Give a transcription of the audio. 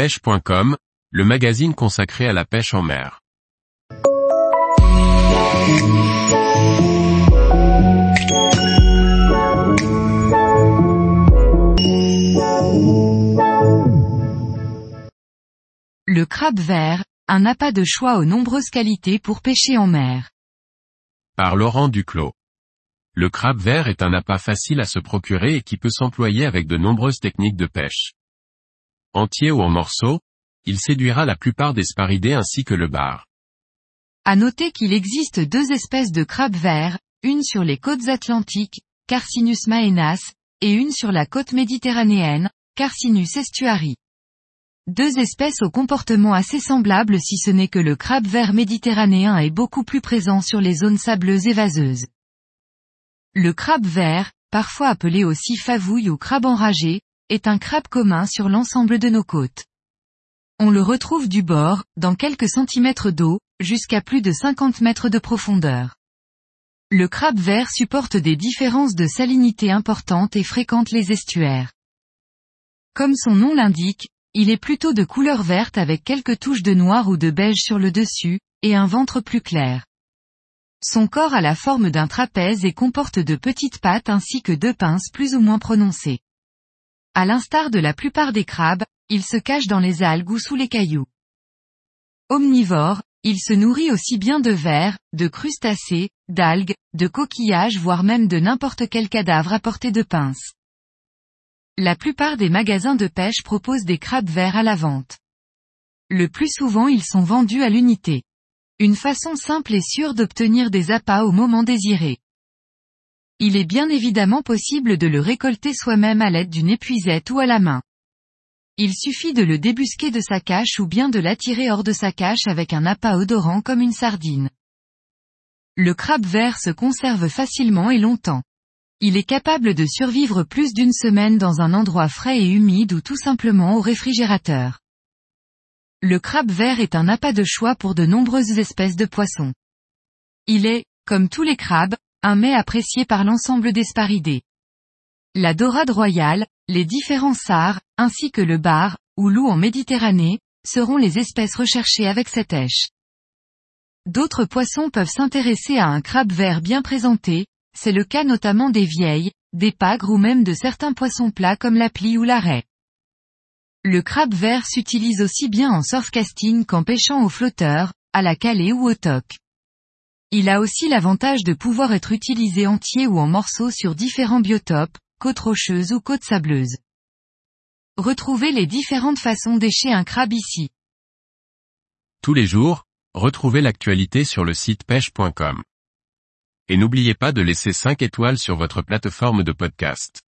pêche.com, le magazine consacré à la pêche en mer. Le crabe vert, un appât de choix aux nombreuses qualités pour pêcher en mer. Par Laurent Duclos. Le crabe vert est un appât facile à se procurer et qui peut s'employer avec de nombreuses techniques de pêche. Entier ou en morceaux, il séduira la plupart des sparidés ainsi que le bar. À noter qu'il existe deux espèces de crabes verts, une sur les côtes atlantiques, Carcinus maenas, et une sur la côte méditerranéenne, Carcinus estuari. Deux espèces au comportement assez semblable si ce n'est que le crabe vert méditerranéen est beaucoup plus présent sur les zones sableuses et vaseuses. Le crabe vert, parfois appelé aussi favouille ou crabe enragé, est un crabe commun sur l'ensemble de nos côtes. On le retrouve du bord, dans quelques centimètres d'eau, jusqu'à plus de 50 mètres de profondeur. Le crabe vert supporte des différences de salinité importantes et fréquente les estuaires. Comme son nom l'indique, il est plutôt de couleur verte avec quelques touches de noir ou de beige sur le dessus, et un ventre plus clair. Son corps a la forme d'un trapèze et comporte de petites pattes ainsi que deux pinces plus ou moins prononcées. À l'instar de la plupart des crabes, il se cache dans les algues ou sous les cailloux. Omnivore, il se nourrit aussi bien de vers, de crustacés, d'algues, de coquillages voire même de n'importe quel cadavre à portée de pince. La plupart des magasins de pêche proposent des crabes verts à la vente. Le plus souvent ils sont vendus à l'unité. Une façon simple et sûre d'obtenir des appâts au moment désiré. Il est bien évidemment possible de le récolter soi-même à l'aide d'une épuisette ou à la main. Il suffit de le débusquer de sa cache ou bien de l'attirer hors de sa cache avec un appât odorant comme une sardine. Le crabe vert se conserve facilement et longtemps. Il est capable de survivre plus d'une semaine dans un endroit frais et humide ou tout simplement au réfrigérateur. Le crabe vert est un appât de choix pour de nombreuses espèces de poissons. Il est, comme tous les crabes, un mets apprécié par l'ensemble des sparidés. La dorade royale, les différents sars, ainsi que le bar, ou loup en Méditerranée, seront les espèces recherchées avec cette èche. D'autres poissons peuvent s'intéresser à un crabe vert bien présenté, c'est le cas notamment des vieilles, des pagres ou même de certains poissons plats comme la plie ou la raie. Le crabe vert s'utilise aussi bien en surfcasting qu'en pêchant au flotteur, à la calée ou au toc. Il a aussi l'avantage de pouvoir être utilisé entier ou en morceaux sur différents biotopes, côtes rocheuses ou côtes sableuses. Retrouvez les différentes façons d'écher un crabe ici. Tous les jours, retrouvez l'actualité sur le site pêche.com. Et n'oubliez pas de laisser 5 étoiles sur votre plateforme de podcast.